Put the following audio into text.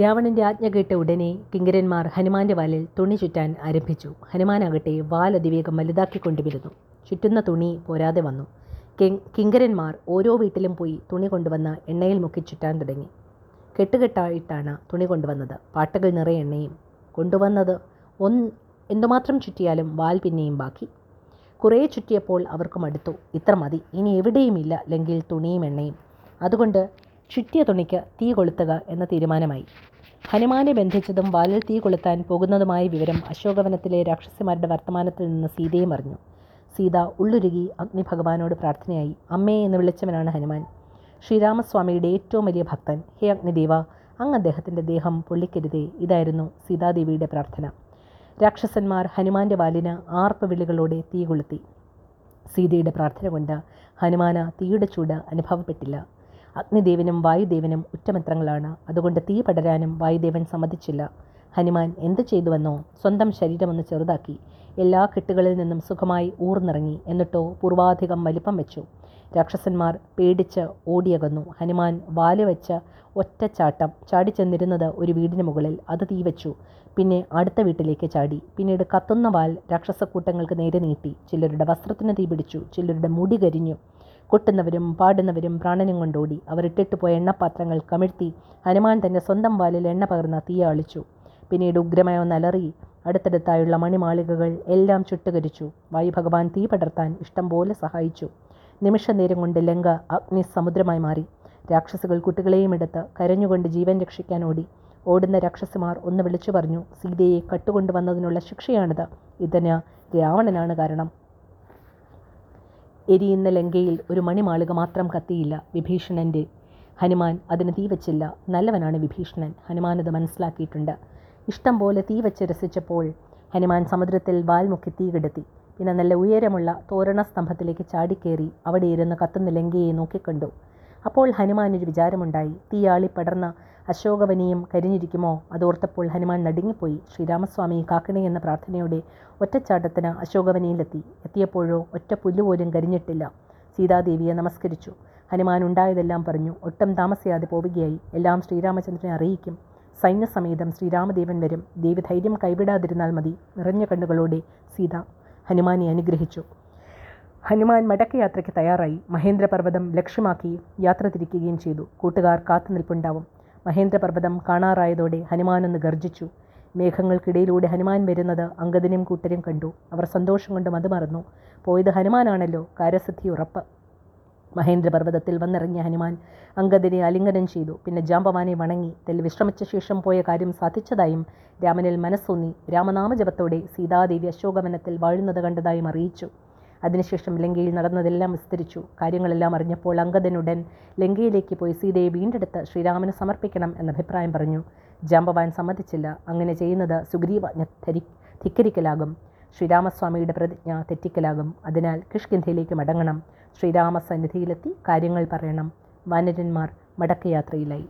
രാവണന്റെ ആജ്ഞ കേട്ട ഉടനെ കിങ്കരന്മാർ ഹനുമാന്റെ വാലിൽ തുണി ചുറ്റാൻ ആരംഭിച്ചു. ഹനുമാനാകട്ടെ വാൽ അതിവേഗം വലുതാക്കിക്കൊണ്ടുവരുന്നു ചുറ്റുന്ന തുണി പോരാതെ വന്നു. കിങ്കരന്മാർ ഓരോ വീട്ടിലും പോയി തുണി കൊണ്ടുവന്ന എണ്ണയിൽ മുക്കി ചുറ്റാൻ തുടങ്ങി. കെട്ടുകെട്ടായിട്ടാണ് തുണി കൊണ്ടുവന്നത്. പാട്ടകൾ നിറയെ എണ്ണയും കൊണ്ടുവന്നത് ഒന്ന് എന്തുമാത്രം ചുറ്റിയാലും വാൽ പിന്നെയും ബാക്കി. കുറേ ചുറ്റിയപ്പോൾ അവർക്ക് മടുത്തു ഇത്ര മതി. ഇനി എവിടെയുമില്ല. അല്ലെങ്കിൽ തുണിയും എണ്ണയും. അതുകൊണ്ട് ചുറ്റിയ തുണിക്ക് തീ കൊളുത്തുക എന്ന തീരുമാനമായി. ഹനുമാനെ ബന്ധിച്ചതും വാലിൽ തീ കൊളുത്താൻ പോകുന്നതുമായ വിവരം അശോകവനത്തിലെ രാക്ഷസിമാരുടെ വർത്തമാനത്തിൽ നിന്ന് സീതയും അറിഞ്ഞു. സീത ഉള്ളുരുകി അഗ്നി ഭഗവാനോട് പ്രാർത്ഥനയായി അമ്മേ എന്ന് വിളിച്ചവനാണ് ഹനുമാൻ. ശ്രീരാമസ്വാമിയുടെ ഏറ്റവും വലിയ ഭക്തൻ. ഹേ അഗ്നിദേവ അങ്ങ് അദ്ദേഹത്തിന്റെ ദേഹം പൊള്ളിക്കരുതേ ഇതായിരുന്നു സീതാദേവിയുടെ പ്രാർത്ഥന. രാക്ഷസന്മാർ ഹനുമാന്റെ വാലിന് ആർപ്പ് വിളികളോടെ തീ കൊളുത്തി. സീതയുടെ പ്രാർത്ഥന കൊണ്ട് ഹനുമാന തീയുടെ ചൂട് അനുഭവപ്പെട്ടില്ല. അഗ്നിദേവനും വായുദേവനും ഉറ്റമിത്രങ്ങളാണ്. അതുകൊണ്ട് തീ പടരാനും വായുദേവൻ സമ്മതിച്ചില്ല. ഹനുമാൻ എന്ത് ചെയ്തുവെന്നോ സ്വന്തം ശരീരമൊന്ന് ചെറുതാക്കി എല്ലാ കെട്ടുകളിൽ നിന്നും സുഖമായി ഊർന്നിറങ്ങി എന്നിട്ടോ പൂർവാധികം വലിപ്പം വെച്ചു. രാക്ഷസന്മാർ പേടിച്ച് ഓടിയകന്നു. ഹനുമാൻ വാൽ വെച്ച ഒറ്റച്ചാട്ടം ചാടിച്ചെന്നിരുന്നത് ഒരു വീടിന് മുകളിൽ. അത് തീ വെച്ചു. പിന്നെ അടുത്ത വീട്ടിലേക്ക് ചാടി. പിന്നീട് കത്തുന്ന വാൽ രാക്ഷസക്കൂട്ടങ്ങൾക്ക് നേരെ നീട്ടി. ചിലരുടെ വസ്ത്രത്തിന് തീപിടിച്ചു ചിലരുടെ മുടി കരിഞ്ഞു. കൊട്ടുന്നവരും പാടുന്നവരും പ്രാണനും കൊണ്ടോടി അവർ ഇട്ടിട്ട് പോയ എണ്ണപ്പാത്രങ്ങൾ കമിഴ്ത്തി ഹനുമാൻ തന്റെ സ്വന്തം വാലിൽ എണ്ണ പകർന്ന തീ ആളിച്ചു. പിന്നീട് ഉഗ്രമായ ഒന്ന് അലറി അടുത്തടുത്തായുള്ള മണിമാളികകൾ എല്ലാം ചുട്ടുകരിച്ചു. വായു ഭഗവാൻ തീ പടർത്താൻ ഇഷ്ടം പോലെ സഹായിച്ചു നിമിഷനേരം കൊണ്ട് ലങ്ക അഗ്നി സമുദ്രമായി മാറി. രാക്ഷസുകൾ കുട്ടികളെയും എടുത്ത് കരഞ്ഞുകൊണ്ട് ജീവൻ രക്ഷിക്കാൻ ഓടി. ഓടുന്ന രാക്ഷസമാർ ഒന്ന് വിളിച്ചു പറഞ്ഞു സീതയെ കട്ടുകൊണ്ടുവന്നതിനുള്ള ശിക്ഷയാണിത്. ഇതിന് രാവണനാണ് കാരണം. എരിയുന്ന ലങ്കയിൽ ഒരു മണിമാളിക മാത്രം കത്തിയില്ല വിഭീഷണന്റെ ഹനുമാൻ അതിന് തീ വച്ചില്ല. നല്ലവനാണ് വിഭീഷണൻ. ഹനുമാൻ അത് മനസ്സിലാക്കിയിട്ടുണ്ട്. ഇഷ്ടം പോലെ തീ വച്ച് രസിച്ചപ്പോൾ ഹനുമാൻ സമുദ്രത്തിൽ വാൽമുക്കി തീ കെടുത്തി. പിന്നെ നല്ല ഉയരമുള്ള തോരണ സ്തംഭത്തിലേക്ക് ചാടിക്കേറി അവിടെ ഇരുന്ന് കത്തുന്ന ലങ്കയെ നോക്കിക്കണ്ടു. അപ്പോൾ ഹനുമാന് ഒരു വിചാരമുണ്ടായി. തീയാളി പടർന്ന അശോകവനിയും കരിഞ്ഞിരിക്കുമോ? അതോർത്തപ്പോൾ ഹനുമാൻ നടുങ്ങിപ്പോയി. ശ്രീരാമസ്വാമി കാക്കണേ എന്ന പ്രാർത്ഥനയോടെ ഒറ്റച്ചാട്ടത്തിന് അശോകവനിയിലെത്തി. എത്തിയപ്പോഴോ ഒറ്റ പുല്ലുപോലും കരിഞ്ഞിട്ടില്ല. സീതാദേവിയെ നമസ്കരിച്ചു. ഹനുമാൻ ഉണ്ടായതെല്ലാം പറഞ്ഞു. ഒട്ടും താമസിയാതെ പോവുകയായി. എല്ലാം ശ്രീരാമചന്ദ്രനെ അറിയിക്കും. സൈന്യസമേതം ശ്രീരാമദേവൻ വരും. ദേവി ധൈര്യം കൈവിടാതിരുന്നാൽ മതി. നിറഞ്ഞ കണ്ണുകളോടെ സീത ഹനുമാനെ അനുഗ്രഹിച്ചു. ഹനുമാൻ മടക്കയാത്രയ്ക്ക് തയ്യാറായി മഹേന്ദ്രപർവതം ലക്ഷ്യമാക്കി യാത്ര തിരിക്കുകയും ചെയ്തു. കൂട്ടുകാർ കാത്തുനിൽപ്പുണ്ടാവും മഹേന്ദ്രപർവതം കാണാറായതോടെ ഹനുമാൻ ഒന്ന് ഗർജിച്ചു മേഘങ്ങൾക്കിടയിലൂടെ ഹനുമാൻ വരുന്നത് അങ്കദിനും കൂട്ടരും കണ്ടു. അവർ സന്തോഷം കൊണ്ട് മതുമറന്നു പോയത് ഹനുമാനാണല്ലോ കാര്യസിദ്ധി ഉറപ്പ്. മഹേന്ദ്രപർവതത്തിൽ വന്നിറങ്ങിയ ഹനുമാൻ അങ്കദിനെ ആലിംഗനം ചെയ്തു. പിന്നെ ജാമ്പവാനെ വണങ്ങി. തെൽ വിശ്രമിച്ച ശേഷം പോയ കാര്യം സാധിച്ചതായും രാമനിൽ മനസ്സൂന്നി. രാമനാമജപത്തോടെ സീതാദേവി അശോകവനത്തിൽ വാഴുന്നത് കണ്ടതായും അറിയിച്ചു. അതിനുശേഷം ലങ്കയിൽ നടന്നതെല്ലാം വിസ്തരിച്ചു. കാര്യങ്ങളെല്ലാം അറിഞ്ഞപ്പോൾ അങ്കദനുടൻ ലങ്കയിലേക്ക് പോയി സീതയെ വീണ്ടെടുത്ത് ശ്രീരാമന് സമർപ്പിക്കണം എന്ന അഭിപ്രായം പറഞ്ഞു. ജാമ്പവാൻ സമ്മതിച്ചില്ല. അങ്ങനെ ചെയ്യുന്നത് സുഗ്രീവാജ്ഞ ധരി ധിക്കരിക്കലാകും. ശ്രീരാമസ്വാമിയുടെ പ്രതിജ്ഞ തെറ്റിക്കലാകും. അതിനാൽ കിഷ്കിന്ധയിലേക്ക് മടങ്ങണം. ശ്രീരാമ ശ്രീരാമസന്നിധിയിലെത്തി കാര്യങ്ങൾ പറയണം. വാനരന്മാർ മടക്കയാത്രയിലായി.